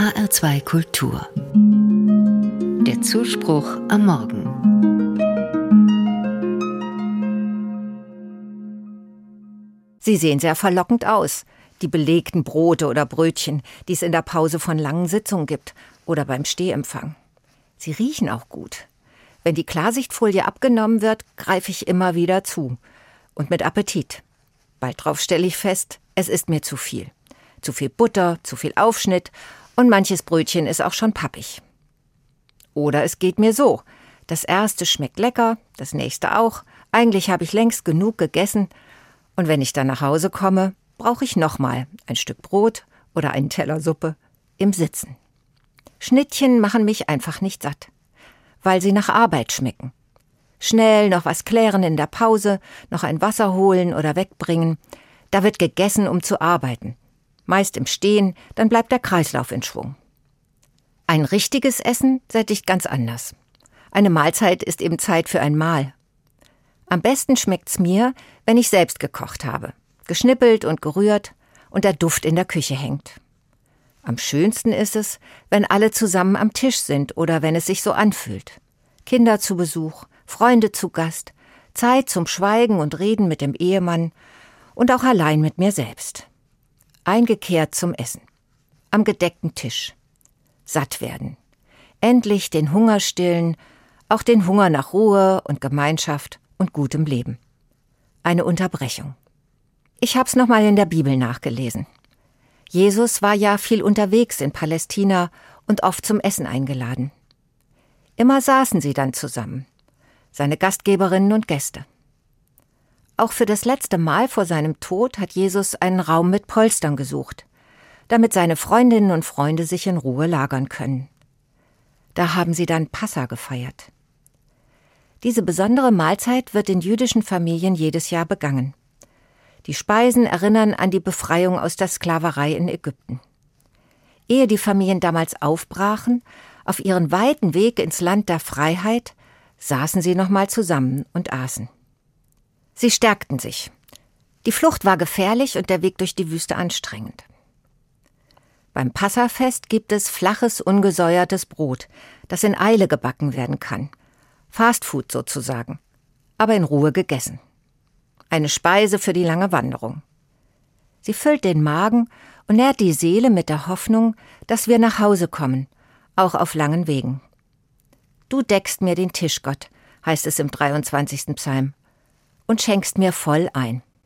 HR2 Kultur. Der Zuspruch am Morgen. Sie sehen sehr verlockend aus, die belegten Brote oder Brötchen, die es in der Pause von langen Sitzungen gibt oder beim Stehempfang. Sie riechen auch gut. Wenn die Klarsichtfolie abgenommen wird, greife ich immer wieder zu. Und mit Appetit. Bald drauf stelle ich fest, es ist mir zu viel. Zu viel Butter, zu viel Aufschnitt und manches Brötchen ist auch schon pappig. Oder es geht mir so. Das erste schmeckt lecker, das nächste auch. Eigentlich habe ich längst genug gegessen. Und wenn ich dann nach Hause komme, brauche ich nochmal ein Stück Brot oder einen Teller Suppe im Sitzen. Schnittchen machen mich einfach nicht satt, weil sie nach Arbeit schmecken. Schnell noch was klären in der Pause, noch ein Wasser holen oder wegbringen. Da wird gegessen, um zu arbeiten. Meist im Stehen, dann bleibt der Kreislauf in Schwung. Ein richtiges Essen sättigt ganz anders. Eine Mahlzeit ist eben Zeit für ein Mahl. Am besten schmeckt's mir, wenn ich selbst gekocht habe geschnippelt und gerührt und der Duft in der Küche hängt. Am schönsten ist es, wenn alle zusammen am Tisch sind oder wenn es sich so anfühlt. Kinder zu Besuch, Freunde zu Gast, Zeit zum Schweigen und Reden mit dem Ehemann und auch allein mit mir selbst. Eingekehrt zum Essen. Am gedeckten Tisch. Satt werden. Endlich den Hunger stillen, auch den Hunger nach Ruhe und Gemeinschaft und gutem Leben. Eine Unterbrechung. Ich hab's nochmal in der Bibel nachgelesen. Jesus war ja viel unterwegs in Palästina und oft zum Essen eingeladen. Immer saßen sie dann zusammen, seine Gastgeberinnen und Gäste. Auch für das letzte Mal vor seinem Tod hat Jesus einen Raum mit Polstern gesucht, damit seine Freundinnen und Freunde sich in Ruhe lagern können. Da haben sie dann Passa gefeiert. Diese besondere Mahlzeit wird in jüdischen Familien jedes Jahr begangen. Die Speisen erinnern an die Befreiung aus der Sklaverei in Ägypten. Ehe die Familien damals aufbrachen, auf ihren weiten Weg ins Land der Freiheit, saßen sie nochmal zusammen und aßen. Sie stärkten sich. Die Flucht war gefährlich und der Weg durch die Wüste anstrengend. Beim Passafest gibt es flaches, ungesäuertes Brot, das in Eile gebacken werden kann. Fastfood sozusagen, aber in Ruhe gegessen eine Speise für die lange Wanderung. Sie füllt den Magen und nährt die Seele mit der Hoffnung, dass wir nach Hause kommen, auch auf langen Wegen. Du deckst mir den Tisch, Gott, heißt es im 23. Psalm, und schenkst mir voll ein.